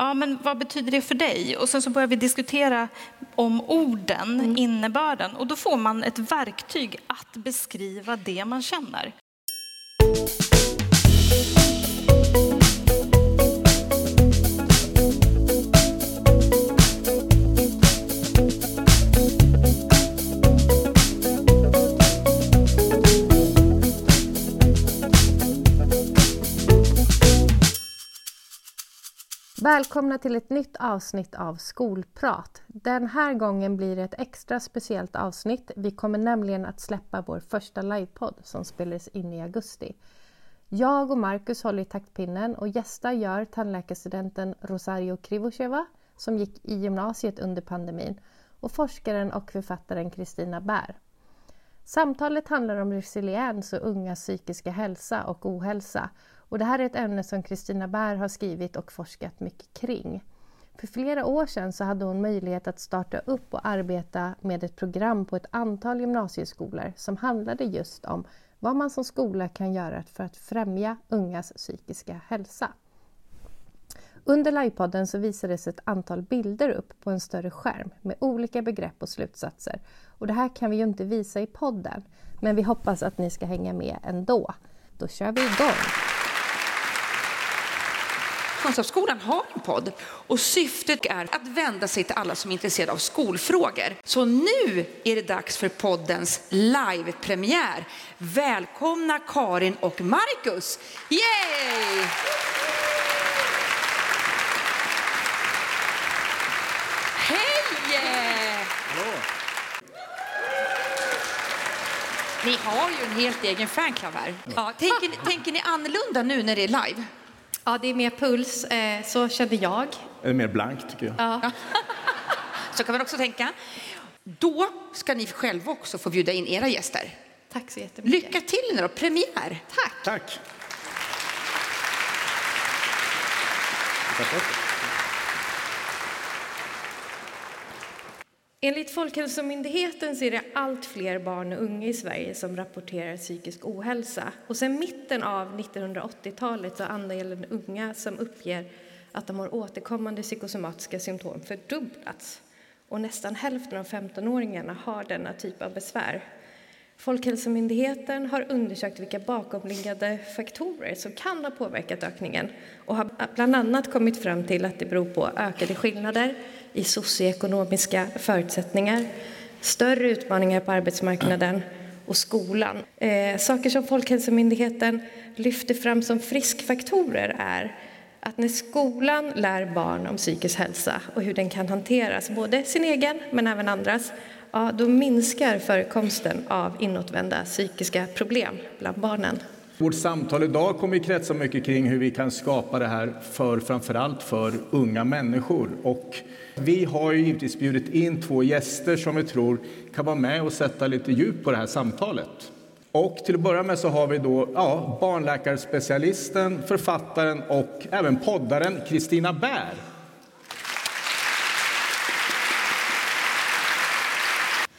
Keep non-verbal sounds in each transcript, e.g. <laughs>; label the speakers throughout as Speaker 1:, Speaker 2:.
Speaker 1: ja, men vad betyder det för dig? Och sen så börjar vi diskutera om orden, mm. innebörden. Och då får man ett verktyg att beskriva det man känner.
Speaker 2: Välkomna till ett nytt avsnitt av Skolprat. Den här gången blir det ett extra speciellt avsnitt. Vi kommer nämligen att släppa vår första livepodd som spelades in i augusti. Jag och Marcus håller i taktpinnen och gästar gör tandläkarstudenten Rosario Krivosheva som gick i gymnasiet under pandemin och forskaren och författaren Kristina Bär. Samtalet handlar om resiliens och ungas psykiska hälsa och ohälsa och det här är ett ämne som Kristina Bär har skrivit och forskat mycket kring. För flera år sedan så hade hon möjlighet att starta upp och arbeta med ett program på ett antal gymnasieskolor som handlade just om vad man som skola kan göra för att främja ungas psykiska hälsa. Under livepodden så visades ett antal bilder upp på en större skärm med olika begrepp och slutsatser. Och det här kan vi ju inte visa i podden, men vi hoppas att ni ska hänga med ändå. Då kör vi igång!
Speaker 3: Kunskapsskolan har en podd och syftet är att vända sig till alla som är intresserade av skolfrågor. Så nu är det dags för poddens livepremiär. Välkomna Karin och Marcus! Yay! Hej! Hallå. Ni har ju en helt egen fanclub här. Ja, tänker, tänker ni annorlunda nu när det är live?
Speaker 2: Ja, det är mer puls, eh, så kände jag.
Speaker 4: Eller mer blankt tycker jag. Ja. <laughs>
Speaker 3: så kan man också tänka. Då ska ni själva också få bjuda in era gäster.
Speaker 2: Tack så jättemycket.
Speaker 3: Lycka till nu då, premiär.
Speaker 2: Tack.
Speaker 4: Tack.
Speaker 2: Enligt Folkhälsomyndigheten så är det allt fler barn och unga i Sverige som rapporterar psykisk ohälsa. Och sedan mitten av 1980-talet har andelen unga som uppger att de har återkommande psykosomatiska symptom fördubblats. Och nästan hälften av 15-åringarna har denna typ av besvär. Folkhälsomyndigheten har undersökt vilka bakomliggande faktorer som kan ha påverkat ökningen och har bland annat kommit fram till att det beror på ökade skillnader i socioekonomiska förutsättningar, större utmaningar på arbetsmarknaden och skolan. Eh, saker som Folkhälsomyndigheten lyfter fram som friskfaktorer är att när skolan lär barn om psykisk hälsa och hur den kan hanteras, både sin egen men även andras, ja, då minskar förekomsten av inåtvända psykiska problem bland barnen.
Speaker 4: Vårt samtal idag kommer att kretsa mycket kring hur vi kan skapa det här för framförallt för unga människor. Och vi har ju givetvis bjudit in två gäster som vi tror kan vara med och sätta lite djup på det här samtalet. Och till att börja med så har vi då ja, barnläkarspecialisten, författaren och även poddaren Kristina Bär.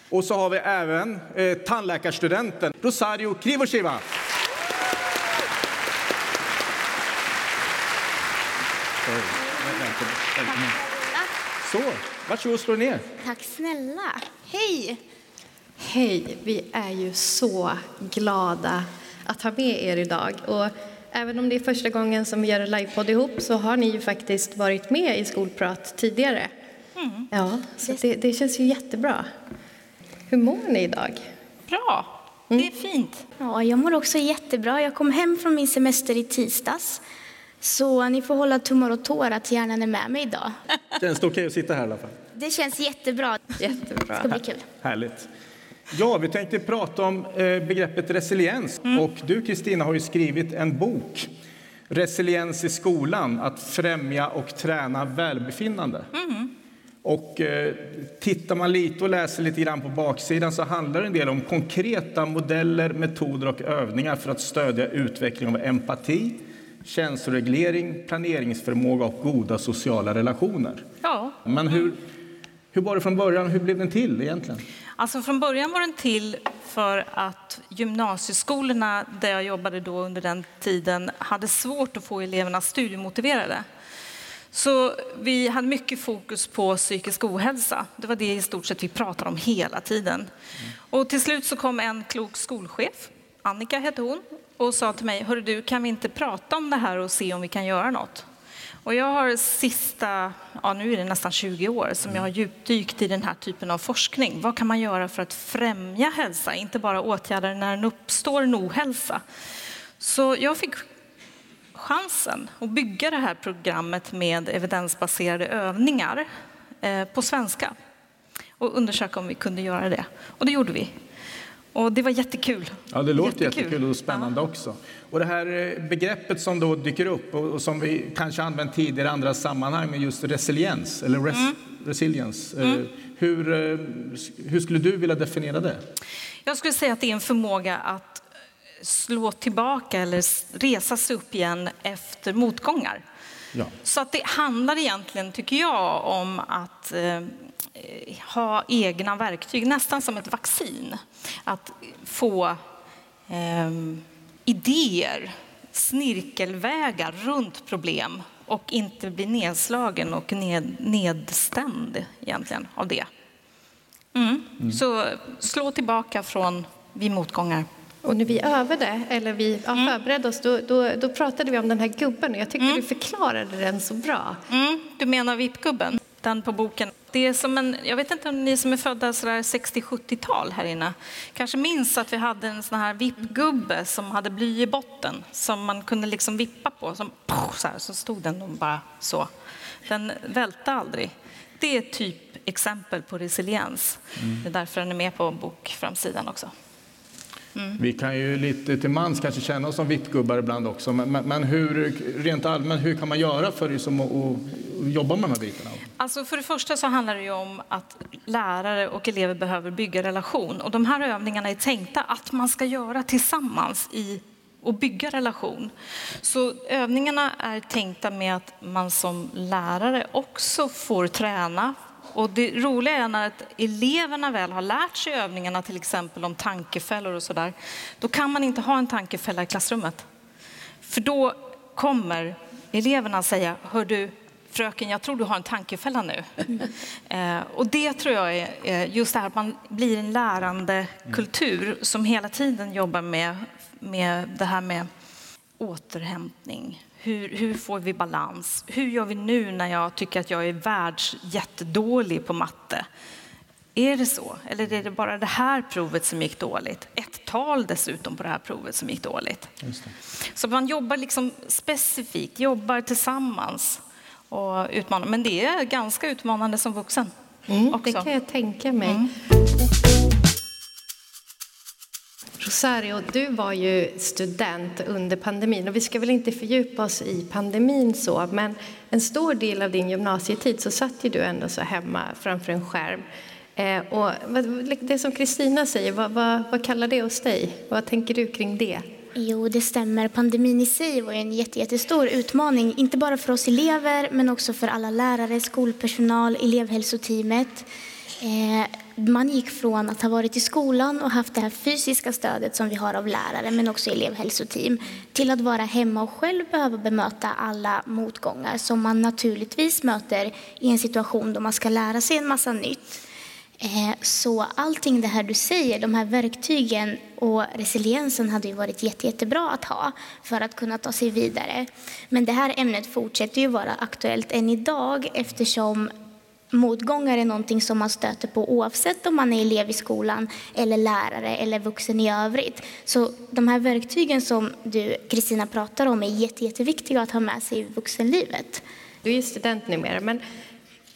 Speaker 4: Och så har vi även eh, tandläkarstudenten Rosario Krivoshiva. Så, varsågod och slå ner.
Speaker 5: Tack snälla. Hej!
Speaker 2: Hej, vi är ju så glada att ha med er idag. Och även om det är första gången som vi gör en livepodd ihop så har ni ju faktiskt varit med i Skolprat tidigare. Mm. Ja, så det, det, känns ju jättebra. Hur mår ni idag?
Speaker 1: Bra, mm. det är fint.
Speaker 5: Ja, jag mår också jättebra. Jag kom hem från min semester i tisdags så ni får hålla tummar och tår att hjärnan är med mig idag.
Speaker 4: Känns det okej okay att sitta här i alla fall?
Speaker 5: Det känns jättebra.
Speaker 2: Jättebra. Det
Speaker 5: ska bli kul.
Speaker 4: Härligt. Ja, vi tänkte prata om eh, begreppet resiliens. Mm. Och du, Kristina, har ju skrivit en bok, Resiliens i skolan, att främja och träna välbefinnande. Mm. Och eh, tittar man lite och läser lite grann på baksidan så handlar det en del om konkreta modeller, metoder och övningar för att stödja utveckling av empati, känsloreglering, planeringsförmåga och goda sociala relationer.
Speaker 1: Ja.
Speaker 4: Men hur, hur var det från början? Hur blev den till egentligen?
Speaker 1: Alltså från början var den till för att gymnasieskolorna där jag jobbade då under den tiden hade svårt att få eleverna studiemotiverade. Så vi hade mycket fokus på psykisk ohälsa. Det var det i stort sett vi pratade om hela tiden. Och till slut så kom en klok skolchef, Annika hette hon, och sa till mig, hörru du, kan vi inte prata om det här och se om vi kan göra något? Och jag har sista, ja nu är det nästan 20 år, som jag har djupdykt i den här typen av forskning. Vad kan man göra för att främja hälsa, inte bara åtgärder när den uppstår en ohälsa? Så jag fick chansen att bygga det här programmet med evidensbaserade övningar eh, på svenska och undersöka om vi kunde göra det. Och det gjorde vi. Och det var jättekul.
Speaker 4: Ja, det låter jättekul, jättekul och spännande ja. också. Och det här eh, begreppet som då dyker upp och som vi kanske använt tidigare i andra sammanhang med just resiliens, eller res, mm. resilience. Eh, mm. Hur, hur skulle du vilja definiera det?
Speaker 1: Jag skulle säga att det är en förmåga att slå tillbaka eller resa sig upp igen efter motgångar. Ja. Så att det handlar egentligen, tycker jag, om att eh, ha egna verktyg, nästan som ett vaccin. Att få eh, idéer, snirkelvägar runt problem och inte bli nedslagen och ned, nedstämd egentligen av det. Mm. Mm. Så slå tillbaka från vid motgångar.
Speaker 2: Och när vi övade, eller vi ja, mm. förberedde oss, då, då, då, pratade vi om den här gubben och jag tyckte mm. du förklarade den så bra.
Speaker 1: Mm. Du menar VIP-gubben? Den på boken. Det är som en, jag vet inte om ni som är födda 60-70-tal här inne kanske minns att vi hade en sån här VIP-gubbe som hade bly i botten som man kunde liksom vippa på. Som, så, här, så stod den och bara så. Den välte aldrig. Det är typ exempel på resiliens. Mm. Det är därför den är med på bokframsidan också.
Speaker 4: Mm. Vi kan ju lite till mans kanske känna oss som vittgubbar ibland också, men, men hur, rent allmänt, hur kan man göra för liksom att, att jobba med de här bitarna?
Speaker 1: Alltså för det första så handlar det ju om att lärare och elever behöver bygga relation och de här övningarna är tänkta att man ska göra tillsammans i och bygga relation. Så övningarna är tänkta med att man som lärare också får träna och det roliga är när eleverna väl har lärt sig övningarna, till exempel om tankefällor och sådär, då kan man inte ha en tankefälla i klassrummet. För då kommer eleverna säga, hör du, fröken, jag tror du har en tankefälla nu. <laughs> Eh, och det tror jag är just det här att man blir en lärande kultur som hela tiden jobbar med, med det här med återhämtning, hur, hur, får vi balans? Hur gör vi nu när jag tycker att jag är världsjättedålig på matte? Är det så? Eller är det bara det här provet som gick dåligt? Ett tal dessutom på det här provet som gick dåligt. Så man jobbar liksom specifikt, jobbar tillsammans och utmanar. Men det är ganska utmanande som vuxen.
Speaker 2: Mm, också. Det kan jag tänka mig. Mm. Rosario, du var ju student under pandemin och vi ska väl inte fördjupa oss i pandemin så, men en stor del av din gymnasietid så satt ju du ändå så hemma framför en skärm. Eh, och det som Kristina säger, vad, vad, vad kallar det hos dig? Vad tänker du kring det?
Speaker 5: Jo, det stämmer. Pandemin i sig var en jättestor utmaning, inte bara för oss elever, men också för alla lärare, skolpersonal, elevhälsoteamet. Eh, man gick från att ha varit i skolan och haft det här fysiska stödet som vi har av lärare men också elevhälsoteam till att vara hemma och själv behöva bemöta alla motgångar som man naturligtvis möter i en situation då man ska lära sig en massa nytt. Eh, så allting det här du säger, de här verktygen och resiliensen hade ju varit jätte, jättebra att ha för att kunna ta sig vidare. Men det här ämnet fortsätter ju vara aktuellt än idag eftersom motgångar är någonting som man stöter på oavsett om man är elev i skolan eller lärare eller vuxen i övrigt. Så de här verktygen som du, Kristina, pratar om är jätte, jätteviktiga att ha med sig i vuxenlivet.
Speaker 2: Du är student numera, men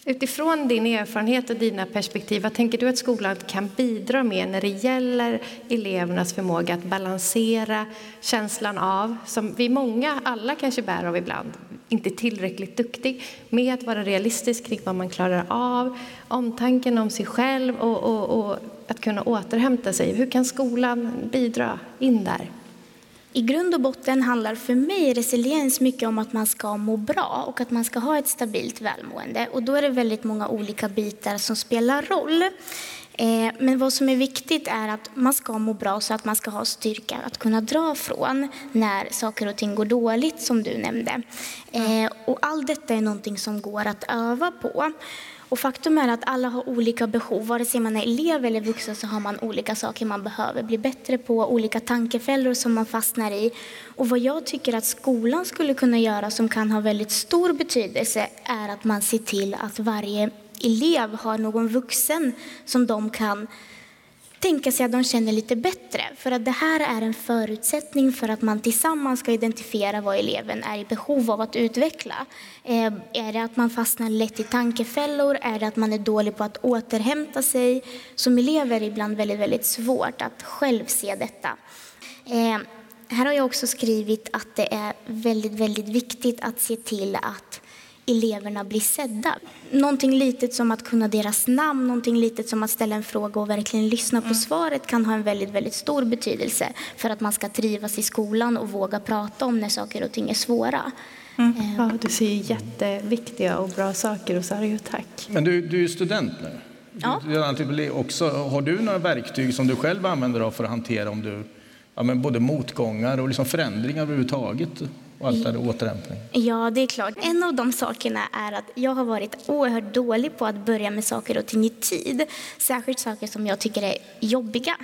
Speaker 2: Utifrån din erfarenhet och dina perspektiv, vad tänker du att skolan kan bidra med när det gäller elevernas förmåga att balansera känslan av, som vi många, alla kanske bär av ibland, inte tillräckligt duktig, med att vara realistisk kring vad man klarar av, omtanken om sig själv och, och, och att kunna återhämta sig. Hur kan skolan bidra in där?
Speaker 5: I grund och botten handlar för mig resiliens mycket om att man ska må bra och att man ska ha ett stabilt välmående. Och då är det väldigt många olika bitar som spelar roll. Eh, men vad som är viktigt är att man ska må bra så att man ska ha styrka att kunna dra från när saker och ting går dåligt som du nämnde. Eh, och allt detta är någonting som går att öva på. Och faktum är att alla har olika behov. Vare sig man är elev eller vuxen så har man olika saker man behöver bli bättre på, olika tankefällor som man fastnar i. Och vad jag tycker att skolan skulle kunna göra som kan ha väldigt stor betydelse är att man ser till att varje elev har någon vuxen som de kan tänka sig att de känner lite bättre. För att det här är en förutsättning för att man tillsammans ska identifiera vad eleven är i behov av att utveckla. Eh, är det att man fastnar lätt i tankefällor? Är det att man är dålig på att återhämta sig? Som elev är det ibland väldigt, väldigt svårt att själv se detta. Eh, här har jag också skrivit att det är väldigt, väldigt viktigt att se till att eleverna blir sedda. Någonting litet som att kunna deras namn, någonting litet som att ställa en fråga och verkligen lyssna på mm. svaret kan ha en väldigt, väldigt stor betydelse för att man ska trivas i skolan och våga prata om när saker och ting är svåra.
Speaker 2: Mm. Eh. Ja, du säger jätteviktiga och bra saker, Rosario. Tack.
Speaker 4: Men du, du är student nu.
Speaker 5: Ja.
Speaker 4: Du, också, har du några verktyg som du själv använder av för att hantera om du, ja, men både motgångar och liksom förändringar överhuvudtaget? Och allt det återhämtning?
Speaker 5: Ja, det är klart. En av de sakerna är att jag har varit oerhört dålig på att börja med saker och ting i tid. Särskilt saker som jag tycker är jobbiga.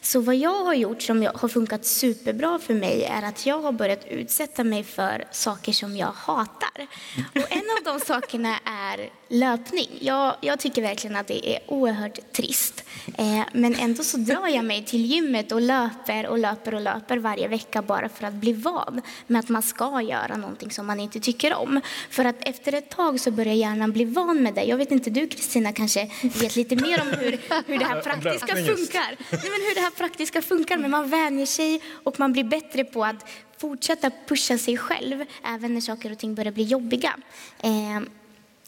Speaker 5: Så vad jag har gjort som har funkat superbra för mig är att jag har börjat utsätta mig för saker som jag hatar. Och en av de sakerna är löpning. Jag, jag tycker verkligen att det är oerhört trist. Eh, men ändå så drar jag mig till gymmet och löper och löper och löper varje vecka bara för att bli van med att man ska göra någonting som man inte tycker om. För att efter ett tag så börjar hjärnan bli van med det. Jag vet inte, du Kristina kanske vet lite mer om hur, hur det här <laughs> praktiska funkar. Nej, men hur det här praktiska funkar, men man vänjer sig och man blir bättre på att fortsätta pusha sig själv även när saker och ting börjar bli jobbiga. Eh,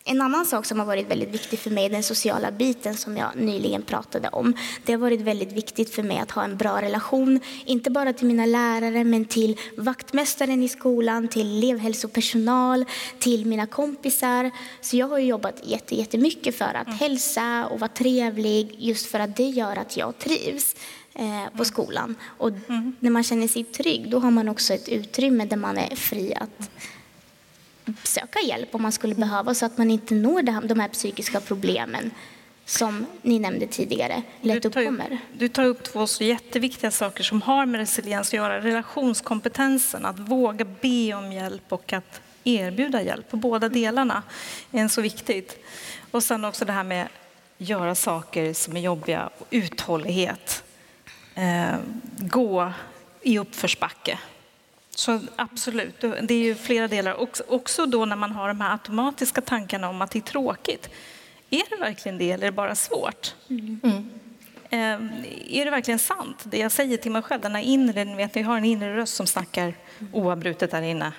Speaker 5: en annan sak som har varit väldigt viktig för mig är den sociala biten som jag nyligen pratade om. Det har varit väldigt viktigt för mig att ha en bra relation, inte bara till mina lärare men till vaktmästaren i skolan, till elevhälsopersonal, till mina kompisar. Så jag har jobbat jättemycket för att mm. hälsa och vara trevlig just för att det gör att jag trivs eh, på mm. skolan. Och mm. när man känner sig trygg då har man också ett utrymme där man är fri att söka hjälp om man skulle behöva så att man inte når de här psykiska problemen som ni nämnde tidigare lätt du uppkommer.
Speaker 1: Upp, du tar upp två så jätteviktiga saker som har med resiliens att göra. Relationskompetensen, att våga be om hjälp och att erbjuda hjälp. På båda delarna är så viktigt. Och sen också det här med att göra saker som är jobbiga och uthållighet. Eh, gå i uppförsbacke så absolut, det är ju flera delar. Också då när man har de här automatiska tankarna om att det är tråkigt. Är det verkligen det eller är det bara svårt? Mm. Mm. är det verkligen sant, det jag säger till mig själv? Den här inre, ni vet, jag har en inre röst som snackar oavbrutet där inne.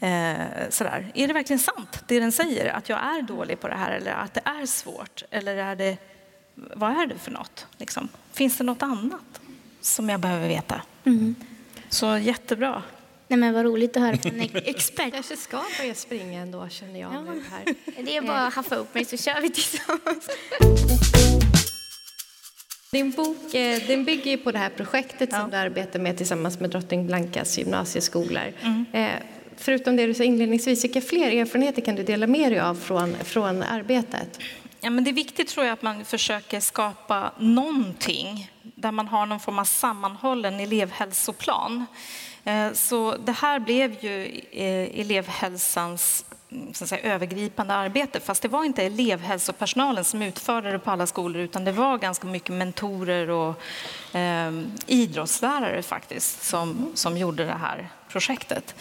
Speaker 1: Eh, sådär. Är det verkligen sant, det den säger? Att jag är dålig på det här eller att det är svårt? Eller är det, vad är det för något? Liksom? Finns det något annat som jag behöver veta? Mm. Så jättebra.
Speaker 5: Nej, men vad roligt att höra från en expert. Jag
Speaker 2: kanske ska börja springa ändå, känner jag ja. nu här. <laughs>
Speaker 5: Det är bara att haffa upp mig så kör vi tillsammans. <laughs>
Speaker 2: Din bok eh, den bygger på det här projektet ja. som du arbetar med tillsammans med Drottning Blankas gymnasieskolor. Mm. Eh, förutom det du sa inledningsvis, vilka fler erfarenheter kan du dela med dig av från, från arbetet?
Speaker 1: Ja, men det är viktigt tror jag att man försöker skapa någonting där man har någon form av sammanhållen elevhälsoplan. Eh, så det här blev ju eh, elevhälsans mm, så att säga, övergripande arbete. Fast det var inte elevhälsopersonalen som utförde det på alla skolor utan det var ganska mycket mentorer och eh, idrottslärare faktiskt som, som gjorde det här projektet.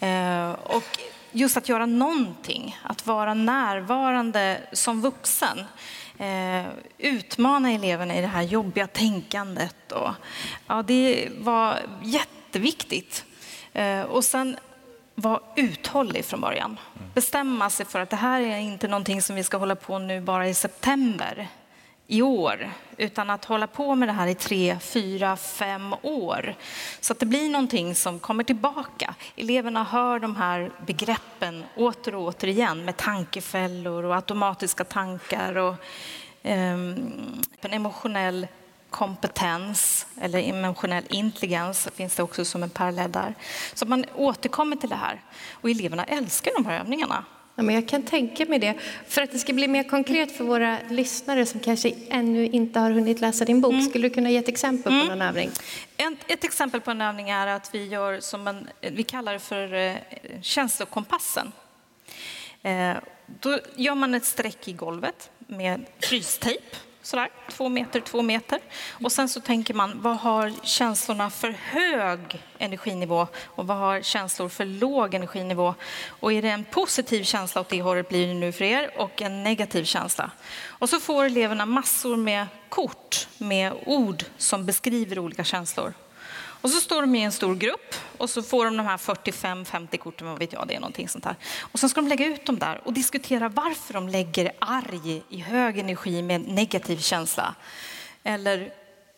Speaker 1: Eh, och just att göra någonting, att vara närvarande som vuxen. Eh, utmana eleverna i det här jobbiga tänkandet. Och, ja, det var jätte jätteviktigt. Eh, och sen vara uthållig från början. Bestämma sig för att det här är inte någonting som vi ska hålla på nu bara i september i år, utan att hålla på med det här i tre, fyra, fem år. Så att det blir någonting som kommer tillbaka. Eleverna hör de här begreppen åter och åter igen med tankefällor och automatiska tankar. Och eh, en emotionell kompetens eller emotionell intelligens finns det också som en parallell där. Så man återkommer till det här. Och eleverna älskar de här övningarna.
Speaker 2: Ja, men jag kan tänka mig det. För att det ska bli mer konkret för våra lyssnare som kanske ännu inte har hunnit läsa din bok, mm. skulle du kunna ge ett exempel mm. på någon övning?
Speaker 1: Ett, ett, exempel på en övning är att vi gör som en, vi kallar det för eh, känslokompassen. Eh, då gör man ett streck i golvet med frystejp sådär, två meter, två meter. Och sen så tänker man, vad har känslorna för hög energinivå och vad har känslor för låg energinivå? Och är det en positiv känsla åt det hållet blir det nu för er och en negativ känsla. Och så får eleverna massor med kort med ord som beskriver olika känslor. Och så står de i en stor grupp och så får de de här 45-50 korten, vad vet jag, det är någonting sånt här. Och sen ska de lägga ut dem där och diskutera varför de lägger arg i hög energi med negativ känsla. Eller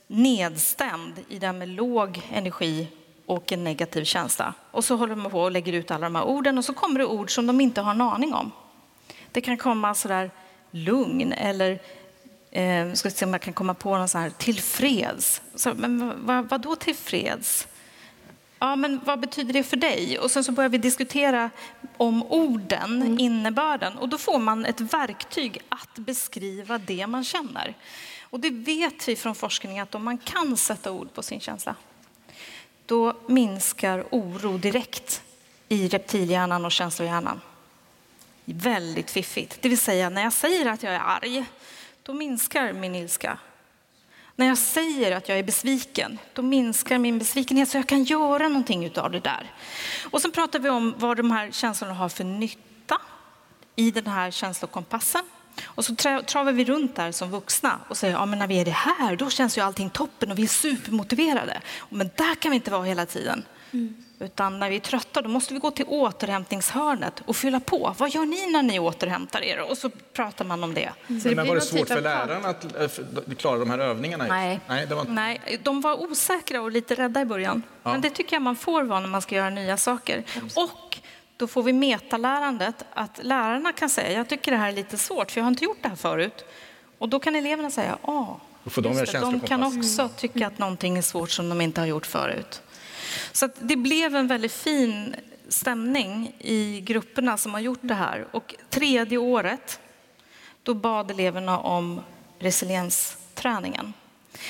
Speaker 1: nedstämd i den med låg energi och en negativ känsla. Och så håller de på och lägger ut alla de här orden och så kommer det ord som de inte har en aning om. Det kan komma sådär lugn eller Eh, ska se om jag kan komma på någon sån här tillfreds. Så, men vad, vad då tillfreds? Ja, men vad betyder det för dig? Och sen så börjar vi diskutera om orden, mm. innebörden. Och då får man ett verktyg att beskriva det man känner. Och det vet vi från forskning att om man kan sätta ord på sin känsla, då minskar oro direkt i reptilhjärnan och känslohjärnan. Väldigt fiffigt. Det vill säga, när jag säger att jag är arg, då minskar min ilska. När jag säger att jag är besviken, då minskar min besvikenhet så jag kan göra någonting av det där. Och sen pratar vi om vad de här känslorna har för nytta i den här känslokompassen. Och så travar vi runt där som vuxna och säger ja, men när vi är det här, då känns ju allting toppen och vi är supermotiverade. Men där kan vi inte vara hela tiden. Mm. Utan när vi är trötta då måste vi gå till återhämtningshörnet och fylla på. Vad gör ni när ni återhämtar er? Och så pratar man om det.
Speaker 4: Mm. Så det men var det svårt typ för lärarna att eh, klara de här övningarna?
Speaker 1: Nej,
Speaker 4: Nej,
Speaker 1: det var... Nej de var osäkra och lite rädda i början. Ja. Men det tycker jag man får vara när man ska göra nya saker. Och då får vi metalärandet att lärarna kan säga jag tycker det här är lite svårt för jag har inte gjort det här förut. Och då kan eleverna säga ja,
Speaker 4: de,
Speaker 1: de kan också tycka att någonting är svårt som de inte har gjort förut. Så det blev en väldigt fin stämning i grupperna som har gjort det här. Och tredje året, då bad eleverna om resiliensträningen.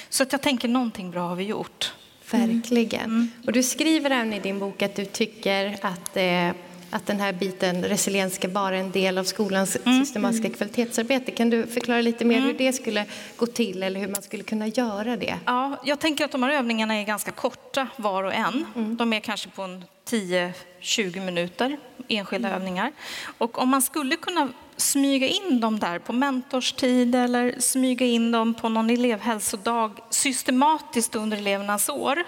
Speaker 1: Så att jag tänker någonting bra har vi gjort.
Speaker 2: Verkligen. Mm. Och du skriver även i din bok att du tycker att eh, att den här biten resiliens ska vara en del av skolans mm. systematiska kvalitetsarbete. Kan du förklara lite mer mm. hur det skulle gå till eller hur man skulle kunna göra det?
Speaker 1: Ja, jag tänker att de här övningarna är ganska korta var och en. Mm. De är kanske på en 10-20 minuter, enskilda mm. övningar. Och om man skulle kunna smyga in dem där på mentorstid eller smyga in dem på någon elevhälsodag systematiskt under elevernas år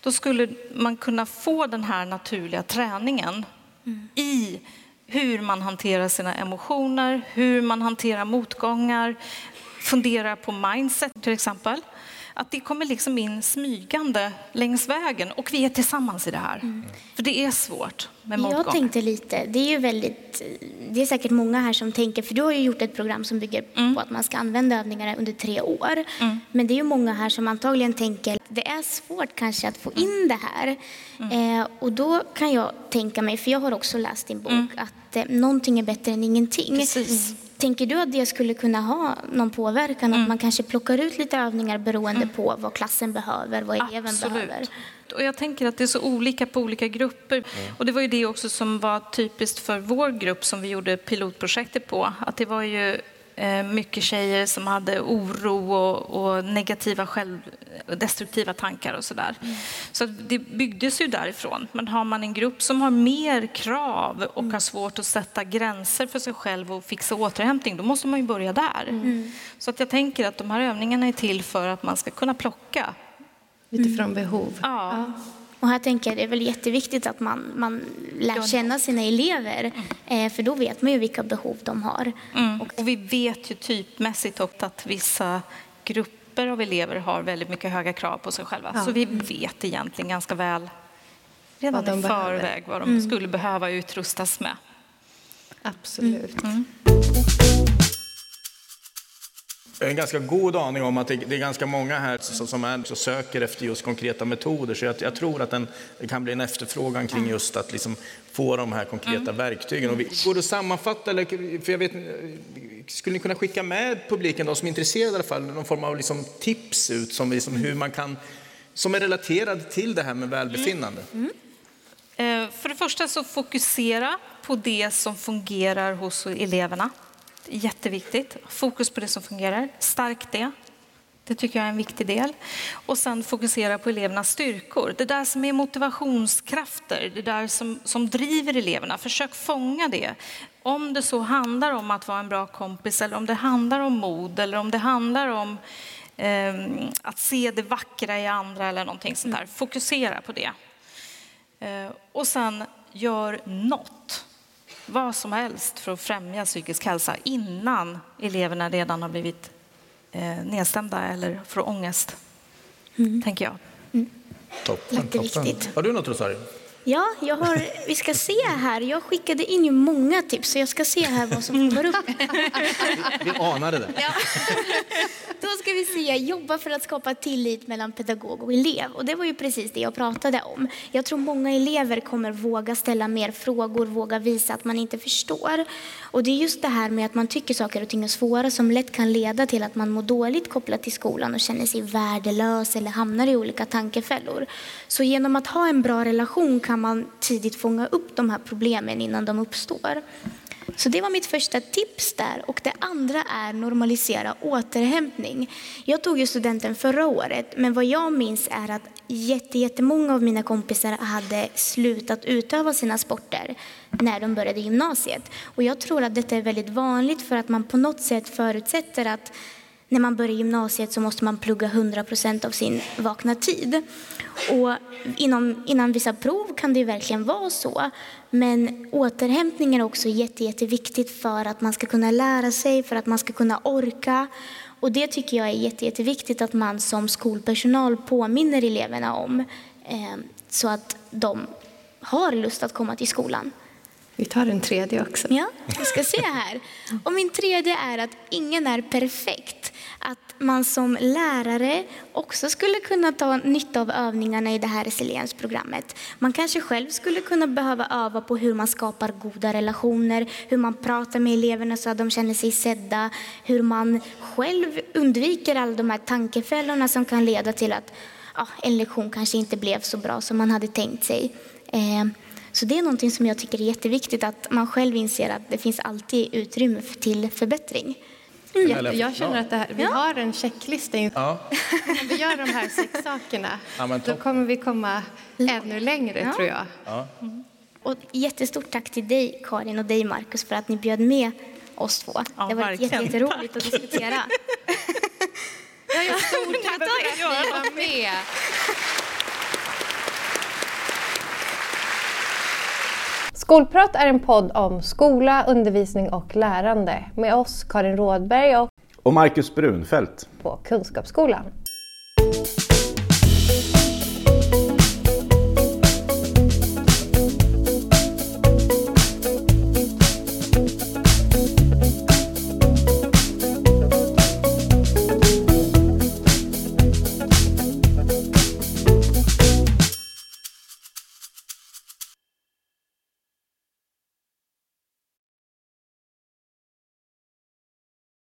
Speaker 1: då skulle man kunna få den här naturliga träningen mm. i hur man hanterar sina emotioner, hur man hanterar motgångar, funderar på mindset till exempel. Att det kommer liksom in smygande längs vägen och vi är tillsammans i det här. Mm. För det är svårt med motgångar.
Speaker 5: Jag tänkte lite, det är ju väldigt, det är säkert många här som tänker, för du har ju gjort ett program som bygger mm. på att man ska använda övningarna under tre år. Mm. Men det är ju många här som antagligen tänker, det är svårt kanske att få in det här. Mm. Eh, och då kan jag tänka mig, för jag har också läst din bok, mm. att eh, någonting är bättre än ingenting.
Speaker 1: Precis.
Speaker 5: Tänker du att det skulle kunna ha någon påverkan? Mm. Att man kanske plockar ut lite övningar beroende mm. på vad klassen behöver, vad eleven Absolut. behöver?
Speaker 1: Och jag tänker att det är så olika på olika grupper. Mm. Och det var ju det också som var typiskt för vår grupp som vi gjorde pilotprojektet på. Att det var ju mycket tjejer som hade oro och, och negativa själv, destruktiva tankar och sådär. Mm. Så det byggdes ju därifrån. Men har man en grupp som har mer krav och mm. har svårt att sätta gränser för sig själv och fixa återhämtning, då måste man ju börja där. Mm. Så att jag tänker att de här övningarna är till för att man ska kunna plocka.
Speaker 2: Utifrån behov.
Speaker 1: Ja. ja.
Speaker 5: Och här tänker jag det är väl jätteviktigt att man, man lär känna sina elever, mm. eh, för då vet man ju vilka behov de har.
Speaker 1: Mm. Och, och vi vet ju typmässigt också att vissa grupper av elever har väldigt mycket höga krav på sig själva. Ja. Så vi vet egentligen ganska väl redan vad i förväg vad de mm. skulle behöva utrustas med.
Speaker 2: Absolut.
Speaker 1: Mm.
Speaker 4: Jag har en ganska god aning om att det, är ganska många här som, är, som söker efter just konkreta metoder. Så jag, jag tror att den, det kan bli en efterfrågan kring just att liksom få de här konkreta mm. verktygen. Och vi, går det att sammanfatta, eller, för jag vet, skulle ni kunna skicka med publiken då, som är intresserade i alla fall, någon form av liksom tips ut som, liksom, hur man kan, som är relaterad till det här med välbefinnande? Mm.
Speaker 1: Mm. För det första så fokusera på det som fungerar hos eleverna. Jätteviktigt. Fokus på det som fungerar. Stark det. Det tycker jag är en viktig del. Och sen fokusera på elevernas styrkor. Det där som är motivationskrafter, det där som, som driver eleverna. Försök fånga det. Om det så handlar om att vara en bra kompis eller om det handlar om mod eller om det handlar om eh, att se det vackra i andra eller någonting sånt där. Fokusera på det. Eh, och sen gör något vad som helst för att främja psykisk hälsa innan eleverna redan har blivit eh, nedstämda eller får ångest, mm. tänker jag. Mm.
Speaker 4: Toppen, toppen. Har du något, Rosario?
Speaker 5: Ja, jag har, vi ska se här. Jag skickade in ju många tips, så jag ska se här vad som <laughs> kommer upp.
Speaker 4: Vi, vi anade det. Ja.
Speaker 5: Då ska vi se, jobba för att skapa tillit mellan pedagog och elev. Och det var ju precis det jag pratade om. Jag tror många elever kommer våga ställa mer frågor, våga visa att man inte förstår. Och det är just det här med att man tycker saker och ting är svåra som lätt kan leda till att man mår dåligt kopplat till skolan och känner sig värdelös eller hamnar i olika tankefällor. Så genom att ha en bra relation kan man tidigt fånga upp de här problemen innan de uppstår. Så det var mitt första tips där. Och det andra är normalisera återhämtning. Jag tog ju studenten förra året, men vad jag minns är att jättemånga av mina kompisar hade slutat utöva sina sporter när de började gymnasiet. Och jag tror att detta är väldigt vanligt för att man på något sätt förutsätter att när man börjar gymnasiet så måste man plugga 100 procent av sin vakna tid. Och inom, innan vissa prov kan det verkligen vara så. Men återhämtning är också jätte, jätteviktigt för att man ska kunna lära sig, för att man ska kunna orka. Och det tycker jag är jätte, jätteviktigt att man som skolpersonal påminner eleverna om eh, så att de har lust att komma till skolan.
Speaker 2: Vi tar en tredje också.
Speaker 5: Ja, vi ska se här. Och min tredje är att ingen är perfekt. Att man som lärare också skulle kunna ta nytta av övningarna i det här resiliensprogrammet. Man kanske själv skulle kunna behöva öva på hur man skapar goda relationer, hur man pratar med eleverna så att de känner sig sedda, hur man själv undviker alla de här tankefällorna som kan leda till att ja, en lektion kanske inte blev så bra som man hade tänkt sig. Eh, så det är någonting som jag tycker är jätteviktigt, att man själv inser att det finns alltid utrymme till förbättring.
Speaker 2: Mm. Jag känner att här, vi ja. har en checklista. Ja. <laughs> Om vi gör de här sex sakerna, ja, då kommer vi komma ännu längre, ja. tror jag. Ja.
Speaker 5: Mm. Och jättestort tack till dig, Karin, och dig, Markus, för att ni bjöd med oss två. Ja, det har varit jätteroligt att diskutera. <laughs>
Speaker 2: ja, stort tack för att <laughs> ni var med. Skolprat är en podd om skola, undervisning och lärande med oss Karin Rådberg och,
Speaker 4: och Marcus Brunfeldt
Speaker 2: på Kunskapsskolan.